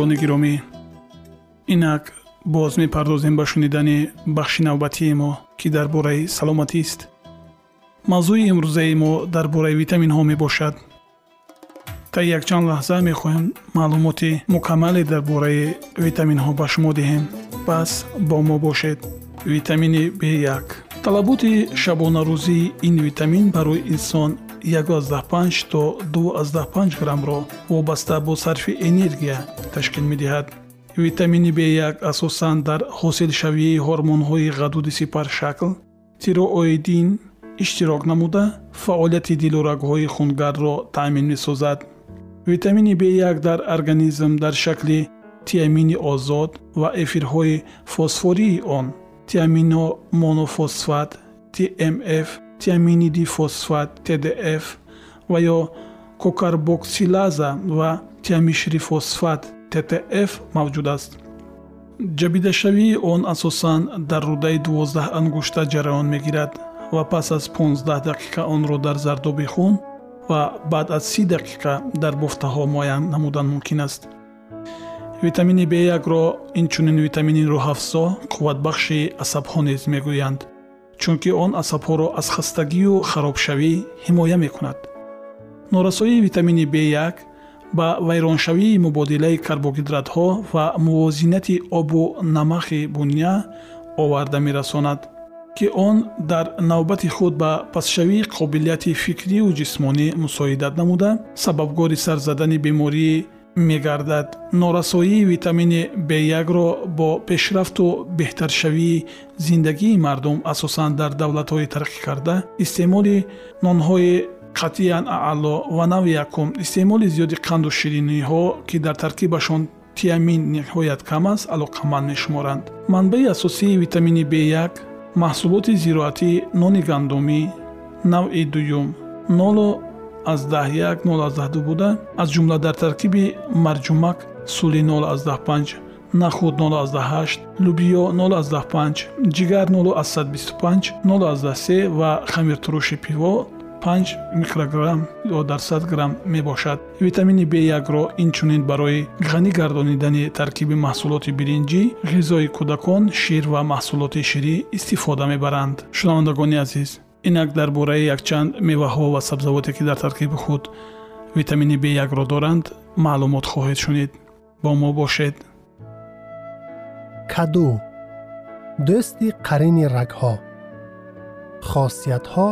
шунавандагони гиромӣ. Инак боз мепардозем ба шунидани бахши навбатии мо ки дар бораи саломатист мавзӯи имрӯзаи мо дар бораи витаминҳо мебошад. Та якчанд лаҳза мехоҳем маълумоти мукаммале дар бораи витаминҳо ба шумо диҳем. Пас бо мо бошед витамини б1 талаботи шабонарӯзии ин витамин барои инсон 15 то 25 граммро вобаста бо сарфи энергия ташкил медиҳад витамини б1 асосан дар ҳосилшавии ҳормонҳои ғадуди сипаршакл тирооидин иштирок намуда фаъолияти дилу рагҳои хунгарро таъмин месозад витамини б1 дар организм дар шакли тиамини озод ва эфирҳои фосфории он тиамино монофосфат тмф тиаминидифосфат tdf ва ё кокарбоксилаза ва тиамишрифосфат ттф мавҷуд аст. Ҷабидашавии он асосан дар рӯдаи дувоздаҳ ангушта ҷараён мегирад ва пас аз 15 дақиқа онро дар зардоби хун ва баъд аз си дақиқа дар бофтаҳо муайян намудан мумкин аст. Витамини б1ро инчунин витамини рӯҳафзо қувватбахши асабҳо низ мегӯянд чунки он асабҳоро аз хастагию харобшавӣ ҳимоя мекунад. Норасоии витамини б1 ба вайроншавии мубодилаи карбогидратҳо ва мувозинати обу намахи буня оварда мерасонад ки он дар навбати худ ба пасшавии қобилияти фикрию ҷисмонӣ мусоидат намуда. Сабабгори сар задани бемории мегардад. Норасоии витамини б1ро бо пешрафту беҳтаршавии зиндагии мардум асосан дар давлатҳои тараққикарда истеъмоли нонҳои қатъиян аъло ва навъи якум истеъмоли зиёди қанду шириниҳо ки дар таркибашон тиамин ниҳоят кам аст алоқаманд мешуморанд. Манбаи асосии витамини б1 маҳсулоти зироатӣ нони гандумӣ навъи дуюм. Нолу аз 101 0 буда аз ҷумла дар таркиби марҷумак сули 05 нахуд 08 лубиё 05 ҷигар 0125 03 ва хамиртуруши пиво 5 микрограмм ё дар 100 грамм мебошад. витамини б1ро инчунин барои ғанӣ гардонидани таркиби маҳсулоти биринҷӣ ғизои кӯдакон шир ва маҳсулоти ширӣ истифода мебаранд. шунавандагони азиз инак дар бораи якчанд меваҳо ва сабзавоте ки дар таркиби худ витамини б1ро доранд маълумот хоҳед шунид. Бо мо бошед. Каду. Дӯсти қарини рагҳо. Хосиятҳо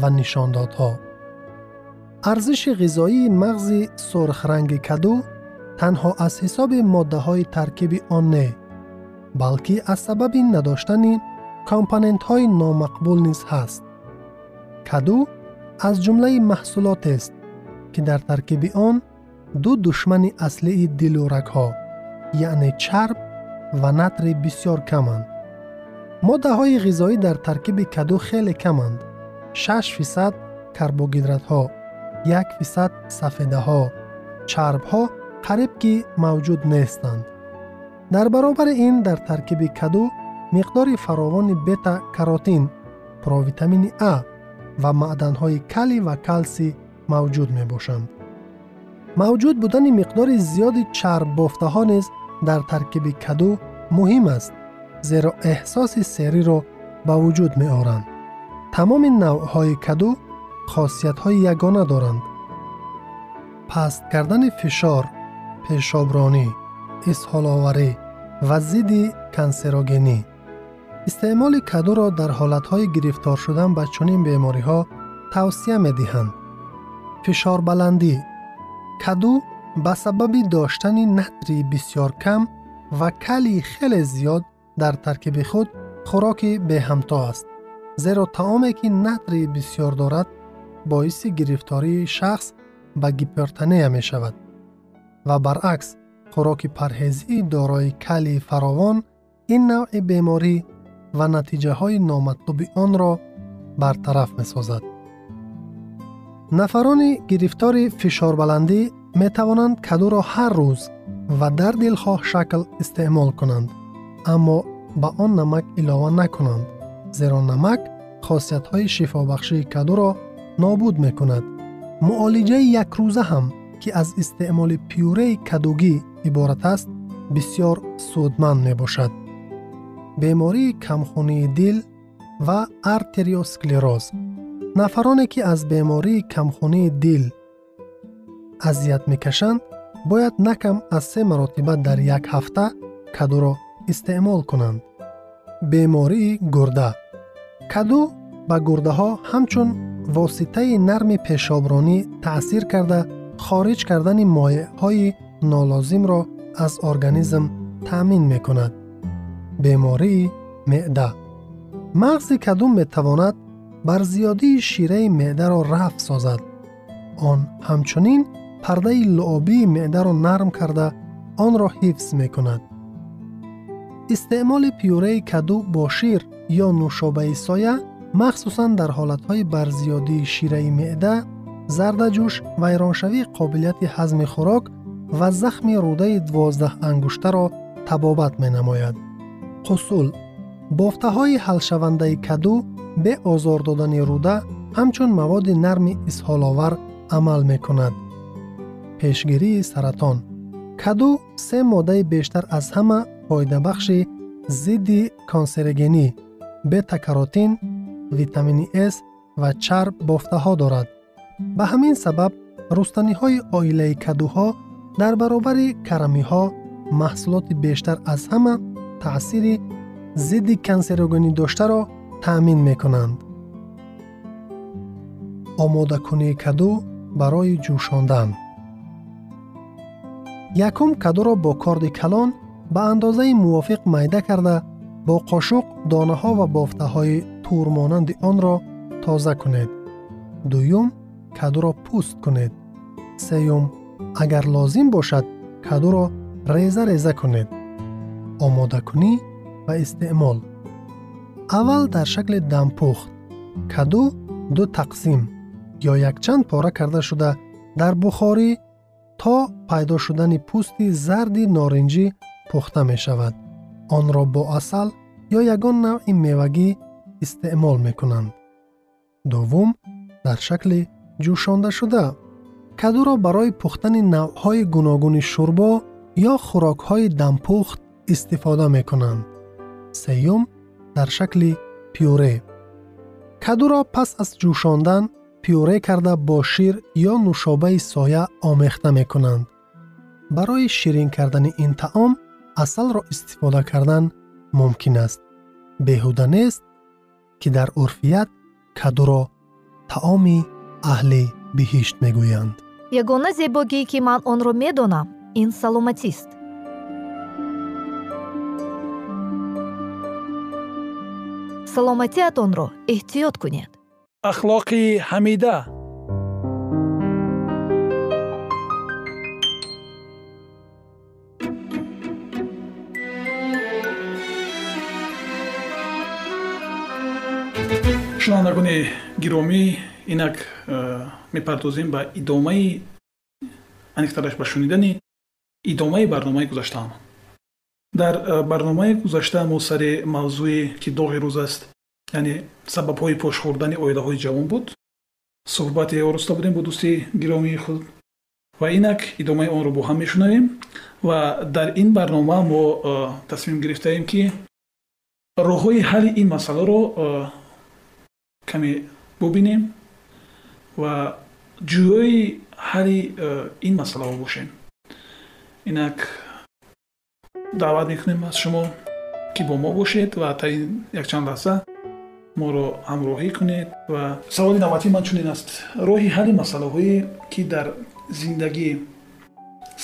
ва нишондодҳо. Арзиши ғизоии мағзи сурхранги каду танҳо аз ҳисоби моддаҳои таркиби он не балки аз сабаби надоштани компонентҳои номақбул низ ҳаст каду аз ҷумлаи маҳсулотест ки дар таркиби он ду душмани аслии дилу рагҳо яъне чарб ва натри бисьёр каманд. моддаҳои ғизоӣ дар таркиби каду хеле каманд. 6 фисад карбогидратҳо 1 фисад сафедаҳо чарбҳо қариб ки мавҷуд нестанд. дар баробари ин дар таркиби каду миқдори фаровони бета каротин провитамини а ва маъданҳои кали ва калсӣ мавҷуд мебошанд мавҷуд будани миқдори зиёди чарббофтаҳо низ дар таркиби каду муҳим аст зеро эҳсоси сериро ба вуҷуд меоранд тамоми навъҳои каду хосиятҳои ягона доранд паст кардани фишор пешобронӣ изҳоловарӣ ва зидди кансерогенӣ истеъмоли кадуро дар ҳолатҳои гирифтор шудан ба чунин бемориҳо тавсия медиҳанд фишорбаландӣ каду ба сабаби доштани натри бисьёр кам ва калии хеле зиёд дар таркиби худ хӯроки беҳамто аст зеро таоме ки натри бисьёр дорад боиси гирифтории шахс ба гипертонея мешавад ва баръакс хӯроки парҳезии дорои калии фаровон ин навъи беморӣ ва натиҷаҳои номатлуби онро бартараф месозад нафарони гирифтори фишорбаландӣ метавонанд кадуро ҳар рӯз ва дар дилхоҳ шакл истеъмол кунанд аммо ба он намак илова накунанд зеро намак хосиятҳои шифобахшии кадуро нобуд мекунад муолиҷаи якрӯза ҳам ки аз истеъмоли пюреи кадугӣ иборат аст бисьёр судманд мебошад бемории камхунии дил ва артериосклероз нафароне ки аз бемории камхунии дил азият мекашанд бояд накам аз се маротиба дар як ҳафта кадуро истеъмол кунанд. Бемории гурда. Каду ба гурдаҳо ҳамчун воситаи нарми пешобронӣ таъсир карда хориҷ кардани моеъҳои нолозимро аз организм таъмин мекунад бемории меъда мағзи кадум метавонад бар зиёдии шираи меъдаро рафъ созад он ҳамчунин пардаи луобии меъдаро нарм карда онро ҳифз мекунад истеъмоли пюреи каду бо шир ё нушобаи соя махсусан дар ҳолатҳои барзиёдии шираи меъда зардаҷӯш вайроншавии қобилияти ҳазми хӯрок ва захми рудаи дувоздаҳ ангуштаро табобат менамояд қусул бофтаҳои ҳалшавандаи каду бе озор додани руда ҳамчун маводи нарми изҳоловар амал мекунад. Пешгирии саратон каду се моддаи бештар аз ҳама фоидабахши зидди консерогенӣ бета-каротин витамини с ва чарб бофтаҳо дорад. Ба ҳамин сабаб рустаниҳои оилаи кадуҳо дар баробари карамиҳо маҳсулоти бештар аз ҳама таъсири зидди кансерогенӣ доштаро таъмин мекунанд омодакунии каду барои ҷӯшондан якум кадуро бо корди калон ба андозаи мувофиқ майда карда бо қошуқ донаҳо ва бофтаҳои турмонанди онро тоза кунед дуюм кадуро пӯст кунед сеюм агар лозим бошад кадуро реза реза кунед омодакунӣ ва истеъмол аввал дар шакли дампухт каду ду тақсим ё якчанд пора карда шуда дар бухорӣ то пайдо шудани пӯсти зарди норинҷӣ пухта мешавад онро бо асал ё ягон навъи мевагӣ истеъмол мекунанд дуввум дар шакли ҷӯшондашуда кадуро барои пухтани навъҳои гуногуни шӯрбо ё хӯрокҳои дампухт истифода мекунанд сеюм дар шакли пюре кадуро пас аз ҷӯшондан пюре карда бо шир ё нушобаи соя омехта мекунанд барои ширин кардани ин таом асалро истифода кардан мумкин аст беҳуда нест ки дар урфият кадуро таоми аҳли биҳишт мегӯянд ягона зебогӣ ки ман онро медонам ин саломатист саломатиатонро эҳтиёт кунед. Ахлоқи ҳамида. Шунавандагони гиромӣ инак э, мепардозем ба идомаи аниқтараш ба шунидани идомаи барномаи гузаштаам дар э, барномаи гузашта мо сари мавзӯе ки доғи рӯз аст яъне сабабҳои пошхӯрдани оилаҳои ҷавон буд суҳбате ороста будем бо дӯсти гиромии худ. Ва инак идомаи онро бо ҳам мешунавем ва дар ин барнома мо э, тасмим гирифтаем ки роҳҳои ҳалли ин масъаларо э, каме бубинем ва ҷӯёи ҳалли ин масъалаҳо бошем. Инак даъват мекунем аз шумо ки бо мо бошед ва та ин якчанд лаҳза моро ҳамроҳӣ кунед ва саволи навбатии ман чунин аст. роҳи ҳалли масъалаҳое ки дар зиндагӣ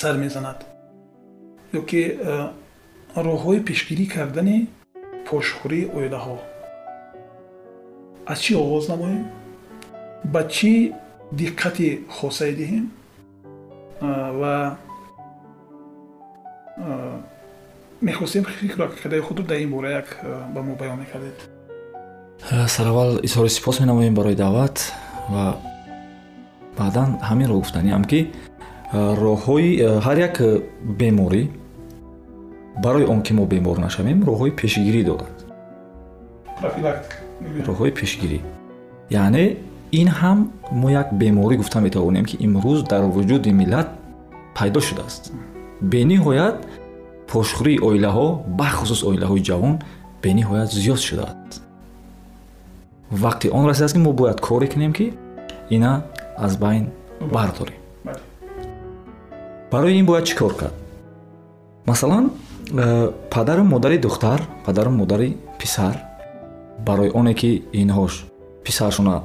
сар мезанад ё ки э, роҳҳои пешгирӣ кардани пошхӯрии оилаҳо. Аз чӣ оғоз намоем? Ба чӣ диққати хосае диҳем? Э, ва э, мехостем фикру ақиқадаи худро дар ин бора як ба мо баён мекардед. Сараввал изҳори сипос менамоем барои даъват ва баъдан ҳаминро гуфтаниам ки роҳҳои ҳар як беморӣ барои он ки мо бемор нашавем роҳҳои пешгирӣ дорад. Роҳҳои пешгирӣ. Яъне ин ҳам мо як беморӣ гуфта метавонем ки имрӯз дар вуҷуди миллат пайдо шудааст. Бениҳоят пошхӯрии оилаҳо бахусус оилаҳои ҷавон бениҳоят зиёд шудааст вақти он расидааст ки мо бояд коре кунем ки ина аз байн бардорем. Барои ин бояд чӣ кор кард? Масалан э, падару модари духтар падару модари писар. Барои оне ки инҳош писаршона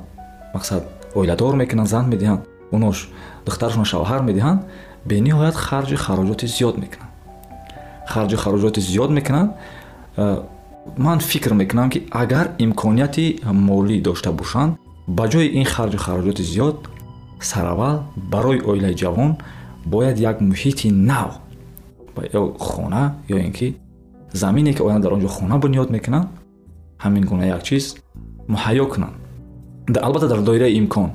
мақсад оиладор мекунанд зан медиҳанд онош духтаршона шавҳар медиҳанд бениҳоят харҷи хароҷоти зиёд мекунанд харҷу хароҷоти зиёд мекунанд. Э, ман фикр мекунам ки агар имконияти молӣ дошта бошанд ба ҷои ин харҷу хароҷоти зиёд сараввал барои оилаи ҷавон бояд як муҳити нав ё хона ё ин ки замине ки оянд дар он ҷо хона бунёд мекунанд ҳамин гуна як чиз муҳайё кунанд. Албатта дар доираи имкон.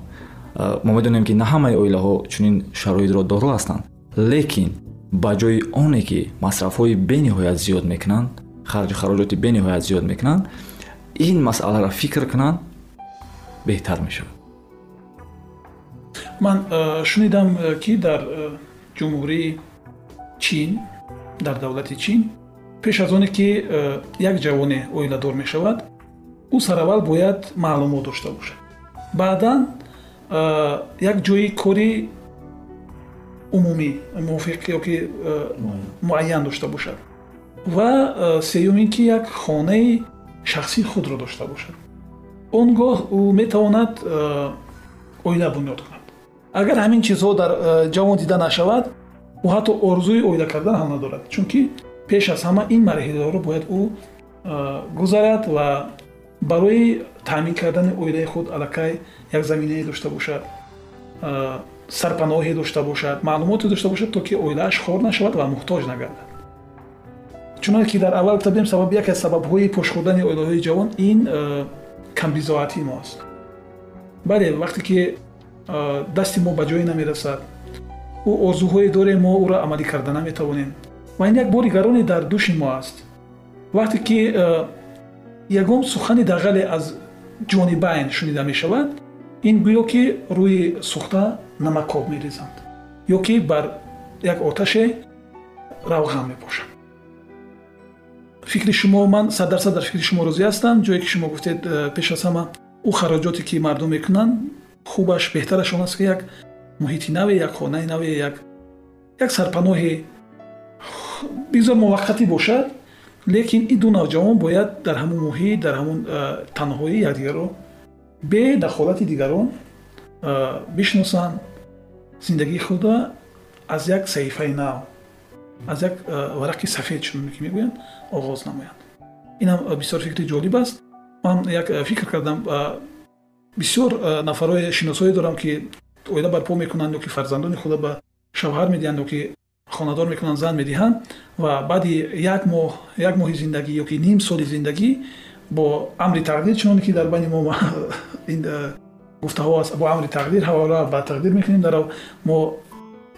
Э, мо медонем ки на ҳамаи оилаҳо чунин шароитро доро ҳастанд. Лекин ба ҷои оне ки масрафҳои бениҳоят зиёд мекунанд харҷи хароҷоти бениҳоят зиёд мекунанд ин масъаларо фикр кунанд беҳтар мешавад. Ман э, шунидам э, ки дар э, ҷумҳурии чин дар давлати чин пеш аз оне ки як ҷавоне оиладор мешавад ӯ сараввал бояд маълумот дошта бошад. Баъдан як ҷои кори умумӣ мувофиқ ёки э, муайян. дошта бошад. Ва э, сеюм ин ки як хонаи шахсии худро дошта бошад. Он гоҳ ӯ метавонад э, оила бунёд кунад. Агар ҳамин чизҳо дар ҷавон дида нашавад ӯ ҳатто орзуи оила кардан ҳам надорад чунки пеш аз ҳама ин марҳиларо бояд ӯ гузарад ва барои таъмин кардани оилаи худ аллакай як заминае дошта бошад сарпаноҳе дошта бошад маълумоте дошта бошад то ки оилааш хор нашавад ва муҳтоҷ нагардад. Чуноне ки дар аввал гуфтадем сабаби яке аз сабабҳои пошхӯрдани оилаҳои ҷавон ин э, камбизоатии мо аст бале вақте ки э, дасти мо ба ҷое намерасад ӯ орзуҳое дорем мо ӯро амалӣ карда наметавонем. Ва ин як бори гароне дар дӯши мо аст. Вақте ки э, ягон сухани дағале аз ҷонибайн шунида мешавад ин гӯё ки рӯи сухта намакоб мерезанд ё ки бар як оташе равған мепошанд фикри шумо ман саддарсад дар фикри шумо розӣ ҳастам. Ҷое ки шумо гуфтед э, пеш аз ҳама ӯ хароҷоте ки мардум мекунанд хубаш беҳтараш он аст ки як муҳити наве як хонаи наве як як сарпаноҳе бисёр муваққатӣ бошад лекин ин ду навҷавон бояд дар ҳамун муҳит дар ҳамун э, танҳоӣ якдигарро бе дахолати дигарон бишносанд зиндагии худро аз як саҳифаи нав аз як варақи сафед чуноне ки мегӯянд оғоз намоянд. Инам бисёр фикри ҷолиб аст. Ман як фикр кардам бисёр нафарҳои шиносое дорам ки оила барпо мекунанд ё ки фарзандони худо ба шавҳар медиҳанд ё ки хонадор мекунанд зан медиҳанд ва баъди як моҳ як моҳи зиндагӣ ё ки ним соли зиндагӣ бо амри тақдир чуноне ки дар байни мо гуфтаҳо аст бо амри тақдир ҳавола ба тақдир мекунем дар мо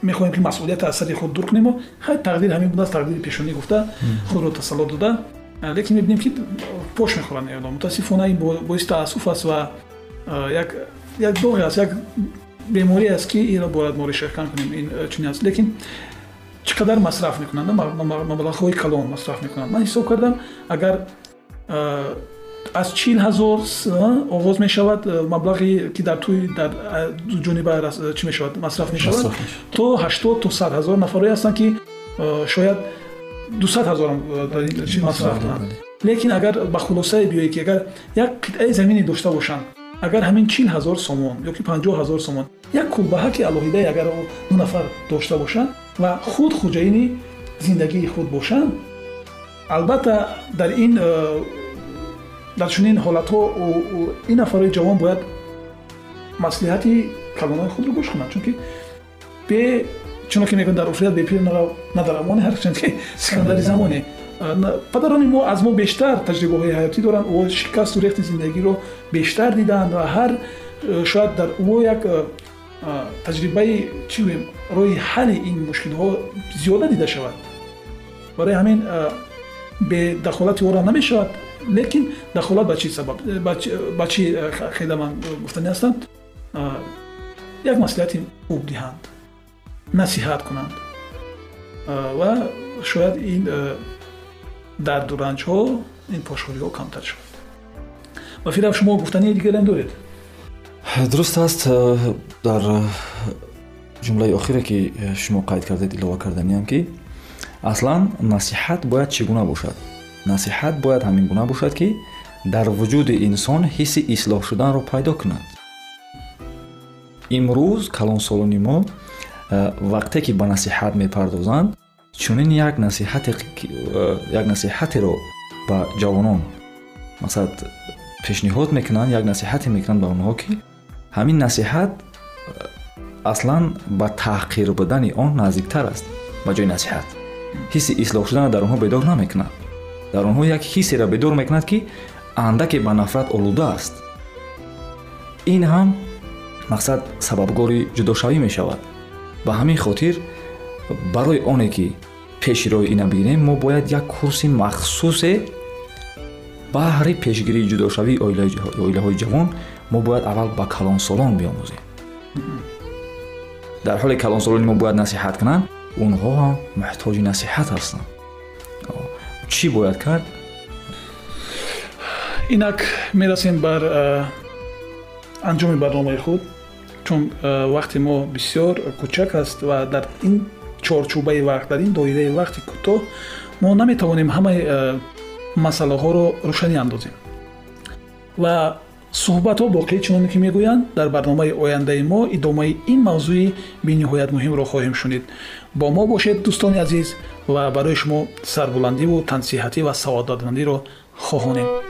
мехоҳем ки масъулияти аз сари худ дур кунем хай тақдир ҳамин будааст тақдири пешонӣ гуфта худро тасалло дода лекин мебинем ки пош мехӯранд аёлон мутаассифона ин боиси таассуф аст ва як доғе аст як беморӣ аст ки инро бояд мо решехкан кунем ин чунин аст лекин чӣ қадар масраф мекунанд маблағҳои калон масраф мекунанд ман ҳисоб кардам агар аз чил ҳазор оғоз мешавад маблағи ки дар туи дар ҷониба чӣ мешавад масраф мешавад то ҳаштод то сад ҳазор нафарое ҳастанд ки шояд дусад ҳазорам масраф кунанд лекин агар ба хулосае биёе ки агар як қитъаи замине дошта бошанд агар ҳамин чил ҳазор сомон ёки панҷоҳ ҳазор сомон як кулбаҳаки алоҳидаи агар ду нафар дошта бошанд ва худ хуҷаини зиндагии худ бошанд албатта дар ин дар чунин ҳолатҳо ин нафарои ҷавон бояд маслиҳати калонои худро гӯш кунанд чунки бе чуноки мегӯянд дар уфрияд бепир надар амоне ҳарчанд ки сикандари замоне падарони мо аз мо бештар таҷрибаҳои ҳаётӣ доранд о шикасту рехти зиндагиро бештар дидаанд ва ҳар шояд дар ӯ як таҷрибаи чӣ гӯем роҳи ҳалли ин мушкилҳо зиёда дида шавад барои ҳамин бедахолати ора намешавад лекин дахолат ба чӣ сабаб ба чӣ хела ман гуфтанӣ ҳастанд як маслиҳати ӯб диҳанд насиҳат кунанд ва шояд ин дарду ранҷҳо ин пошхӯриҳо камтар шавад ва фирав шумо гуфтании дигарам доред дуруст аст дар ҷумлаи охире ки шумо қайд кардед илова карданиам ки аслан насиҳат бояд чӣ гуна бошад? Насиҳат бояд ҳамин гуна бошад ки дар вуҷуди инсон ҳисси ислоҳ шуданро пайдо кунад. Имрӯз калонсолони мо вақте ки ба насиҳат мепардозанд чунин як насиҳатеро ба ҷавонон масалан пешниҳод мекунанд як насиҳате мекунанд ба онҳо ки ҳамин насиҳат аслан ба таҳқир будани он наздиктар аст ба ҷои насиҳат ҳисси ислоҳ шудана дар онҳо бедор намекунад. Дар онҳо як ҳиссеро бедор мекунад ки андаке ба нафрат олуда аст ин ҳам мақсад сабабгори ҷудошавӣ мешавад. Ба ҳамин хотир барои оне ки пеши роҳи ина бигирем мо бояд як курси махсусе баҳри пешгирии ҷудошавии оилаҳои ҷавон мо бояд аввал ба калонсолон биомӯзем дар ҳоле калонсолони мо бояд насиҳат кунанд онҳо ҳам муҳтоҷи насиҳат ҳастанд. Чӣ бояд кард? Инак мерасем бар анҷоми барномаи худ чун вақти мо бисёр кӯчак аст ва дар ин чорчӯбаи вақт дар ин доираи вақти кӯтоҳ мо наметавонем ҳамаи масъалаҳоро рӯшанӣ андозем. Ва суҳбатҳо боқӣ чуноне ки мегӯянд дар барномаи ояндаи мо идомаи ин мавзӯи бениҳоят муҳимро хоҳем шунид. Бо мо бошед дӯстони азиз ва барои шумо сарбуландиву тансиҳатӣ ва саодатмандиро хоҳонем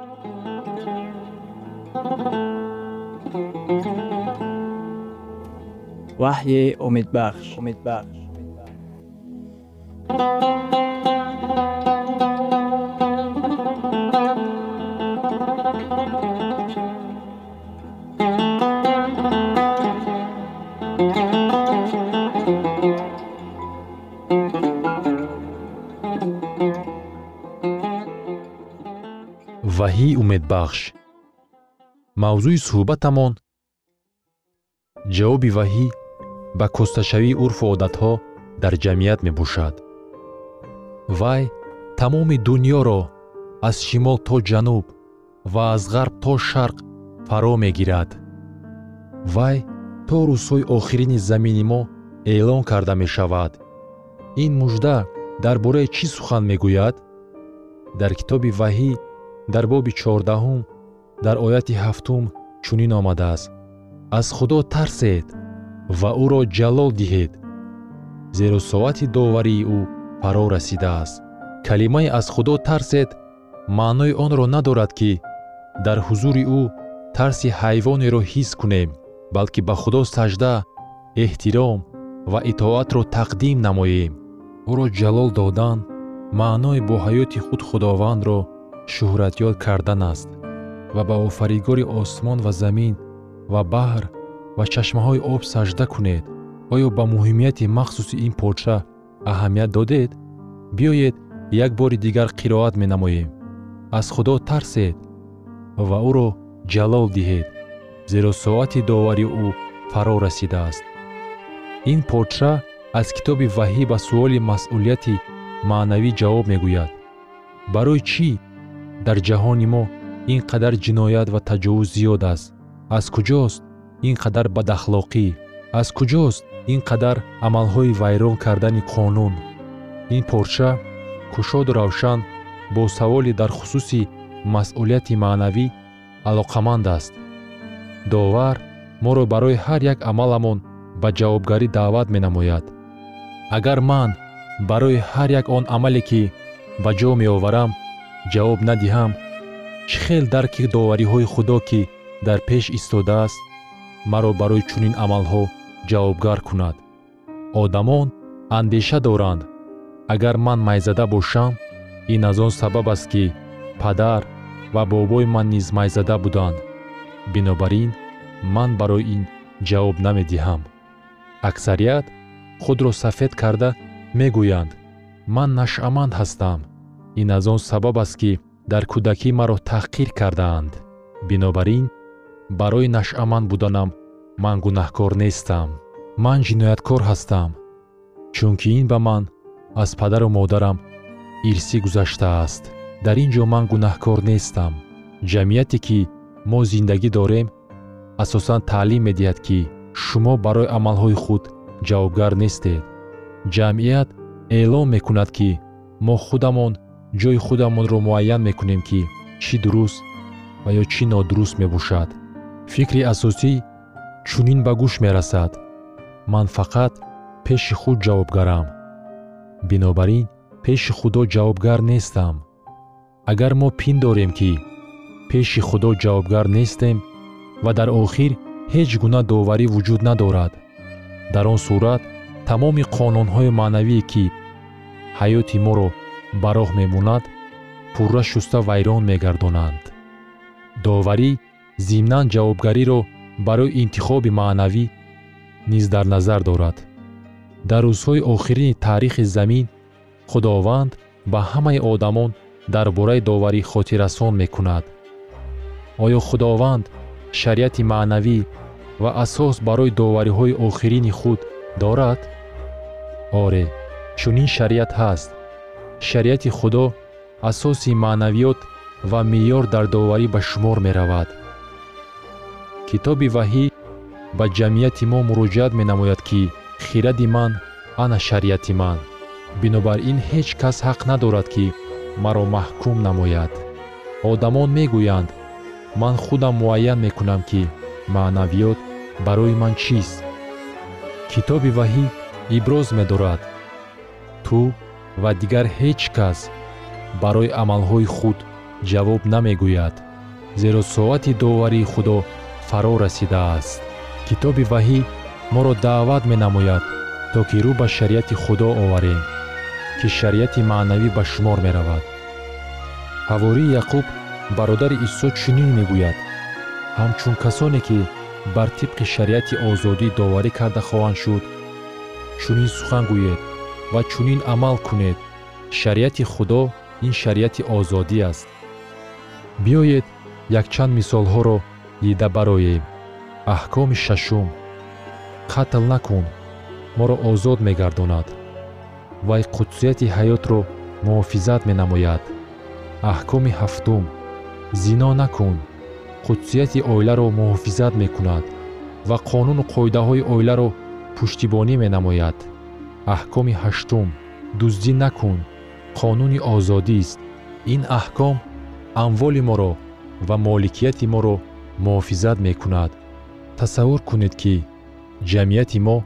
وحی امید بخش امید بخش وаҳии умедбахш мавзӯи суҳбатамон ҷавоби ваҳӣ ба кӯсташавии урфу одатҳо дар ҷамъият мебошад. Вай тамоми дуньёро аз шимол то ҷануб ва аз ғарб то шарқ фаро мегирад. Вай то рӯзҳои охирини замини мо эълон карда мешавад. Ин мужда дар бораи чӣ сухан мегӯяд? Дар китоби ваҳӣ дар боби чордаҳум дар ояти ҳафтум чунин омадааст. Аз худо тарсед ва ӯро ҷалол диҳед. Зеро соати доварии ӯ фаро расидааст. Калимаи аз худо тарсед маънои онро надорад ки дар ҳузури ӯ тарси ҳайвонеро ҳис кунем балки ба худо сажда эҳтиром ва итоатро тақдим намоем. Ӯро ҷалол додан маънои бо ҳаёти худ худовандро шӯҳратёд кардан аст ва ба офаригори осмон ва замин ва баҳр ва чашмаҳои об сажда кунед. Оё ба муҳимияти махсуси ин подша аҳамият додед? Биёед як бори дигар қироат менамоем. Аз худо тарсед ва ӯро ҷалол диҳед зеро соати довари ӯ фаро расидааст. Ин подша аз китоби ваҳӣ ба суоли масъулияти маънавӣ ҷавоб мегӯяд. Барои чӣ? Дар ҷаҳони мо ин қадар ҷиноят ва таҷовуз зиёд аст. Аз куҷост ин қадар бадахлоқӣ? Аз куҷост ин қадар амалҳои вайрон кардани қонун? Ин порча кушоду равшан бо саволе дар хусуси масъулияти маънавӣ алоқаманд аст. Довар моро барои ҳар як амаламон ба ҷавобгарӣ даъват менамояд. Агар ман барои ҳар як он амале ки ба ҷо меоварам ҷавоб надиҳам чӣ хел дарки довариҳои худо ки дар пеш истодааст маро барои чунин амалҳо ҷавобгар кунад. Одамон андеша доранд агар ман майзада бошам ин аз он сабаб аст ки падар ва бобои ман низ майзада буданд. Бинобар ин ман барои ин ҷавоб намедиҳам. Аксарият худро сафед карда мегӯянд. Ман нашъаманд ҳастам. Ин аз он сабаб аст ки дар кӯдакӣ маро таҳқир кардаанд бинобар ин барои нашъаманд буданам ман гунаҳкор нестам ман ҷинояткор ҳастам чунки ин ба ман аз падару модарам ирсӣ гузаштааст. Дар ин ҷо ман гунаҳкор нестам. Ҷамъияте ки мо зиндагӣ дорем асосан таълим медиҳад ки шумо барои амалҳои худ ҷавобгар нестед. Ҷамъият эълон мекунад ки мо худамон ҷои худамонро муайян мекунем ки чӣ дуруст ва ё чӣ нодуруст мебошад фикри асосӣ чунин ба гӯш мерасад. Ман фақат пеши худ ҷавобгарам. Бинобар ин пеши худо ҷавобгар нестам. Агар мо пиндорем ки пеши худо ҷавобгар нестем ва дар охир ҳеҷ гуна доварӣ вуҷуд надорад. Дар он сурат тамоми қонунҳои маънавие ки ҳаёти моро ба роҳ мемонад пурра шуста вайрон мегардонанд. Доварӣ зимнан ҷавобгариро барои интихоби маънавӣ низ дар назар дорад. Дар рӯзҳои охирини таърихи замин худованд ба ҳамаи одамон дар бораи доварӣ хотиррасон мекунад. Оё худованд шариати маънавӣ ва асос барои довариҳои охирини худ дорад? Оре чунин шариат ҳаст. Шариати худо асоси маънавиёт ва меъёр дар доварӣ ба шумор меравад китоби ваҳӣ ба ҷамъияти мо муроҷиат менамояд ки хиради ман ана шариати ман. Бинобар ин ҳеҷ кас ҳақ надорад ки маро маҳкум намояд. Одамон мегӯянд ман худам муайян мекунам ки маънавиёт барои ман чист китоби ваҳӣ иброз медорад. Ту ва дигар ҳеҷ кас барои амалҳои худ ҷавоб намегӯяд зеро соати доварии худо фаро расидааст. Китоби ваҳӣ моро даъват менамояд то ки рӯ ба шариати худо оварем ки шариати маънавӣ ба шумор меравад. Ҳавории яқуб бародари исо чунин мегӯяд. Ҳамчун касоне ки бар тибқи шариати озодӣ доварӣ карда хоҳанд шуд чунин сухан гӯед ва чунин амал кунед. Шариати худо ин шариати озодӣ аст. Биёед якчанд мисолҳоро дида бароем аҳкоми шашум. Қатл накун моро озод мегардонад вай қудсияти ҳаётро муҳофизат менамояд. Аҳкоми ҳафтум зино накун қудсияти оиларо муҳофизат мекунад ва қонуну қоидаҳои оиларо пуштибонӣ менамояд. Аҳкоми ҳаштум дуздӣ накун қонуни озодист. Ин аҳком амволи моро ва моликияти моро муҳофизат мекунад тасаввур кунед ки ҷамъияти мо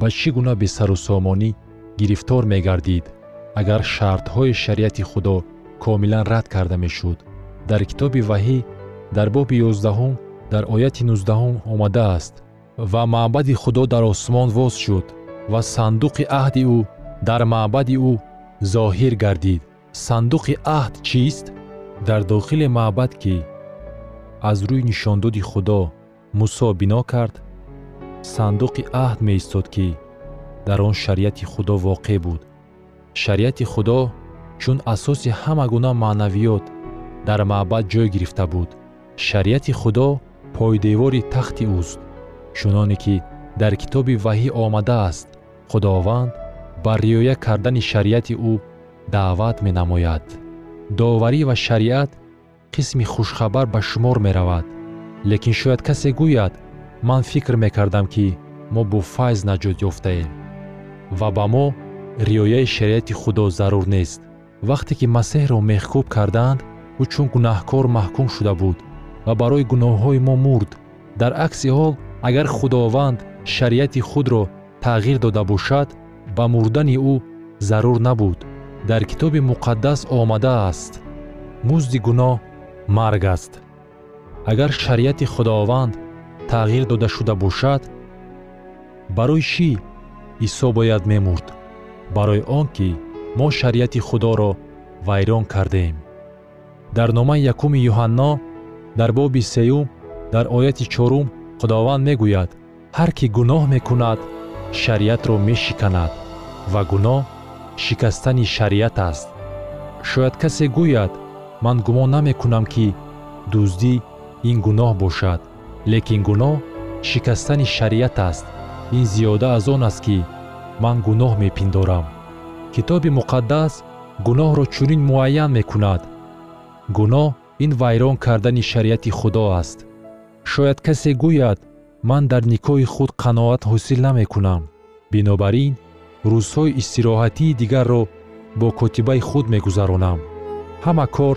ба чӣ гуна бесарусомонӣ гирифтор мегардид агар шартҳои шариати худо комилан рад карда мешуд дар китоби ваҳӣ дар боби ёздаҳум дар ояти нуздаҳум омадааст ва маъбади худо дар осмон воз шуд ва сандуқи аҳди ӯ дар маъбади ӯ зоҳир гардид сандуқи аҳд чист дар дохили маъбад ки аз рӯи нишондоди худо мусо бино кард сандуқи аҳд меистод ки дар он шариати худо воқеъ буд. Шариати худо чун асоси ҳама гуна маънавиёт дар маъбад ҷой гирифта буд. Шариати худо пойдевори тахти ӯст чуноне ки дар китоби ваҳӣ омадааст худованд ба риоя кардани шариати ӯ даъват менамояд. Доварӣ ва шариат қисми хушхабар ба шумор меравад. Лекин шояд касе гӯяд ман фикр мекардам ки мо бо файз наҷот ёфтаем. Ва ба мо риояи шариати худо зарур нест. Вақте ки масеҳро меҳкӯб карданд ӯ чун гунаҳкор маҳкум шуда буд ва барои гуноҳҳои мо мурд. Дар акси ҳол агар худованд шариати худро тағйир дода бошад ба мурдани ӯ зарур набуд. Дар китоби муқаддас омадааст. Музди гуноҳ марг аст. Агар шариати худованд тағйир дода шуда бошад барои чӣ исо бояд мемурд? Барои он ки мо шариати худоро вайрон кардем дар номаи якуми юҳанно дар боби сеюм дар ояти чорум худованд мегӯяд ҳар кӣ гуноҳ мекунад шариатро мешиканад ва гуноҳ шикастани шариат аст шояд касе гӯяд ман гумон намекунам ки дуздӣ ин гуноҳ бошад лекин гуноҳ шикастани шариат аст. Ин зиёда аз он аст ки ман гуноҳ мепиндорам. Китоби муқаддас гуноҳро чунин муайян мекунад. Гуноҳ ин вайрон кардани шариати худо аст. Шояд касе гӯяд ман дар никоҳи худ қаноат ҳосил намекунам. Бинобар ин рӯзҳои истироҳатии дигарро бо котибаи худ мегузаронам. Ҳама кор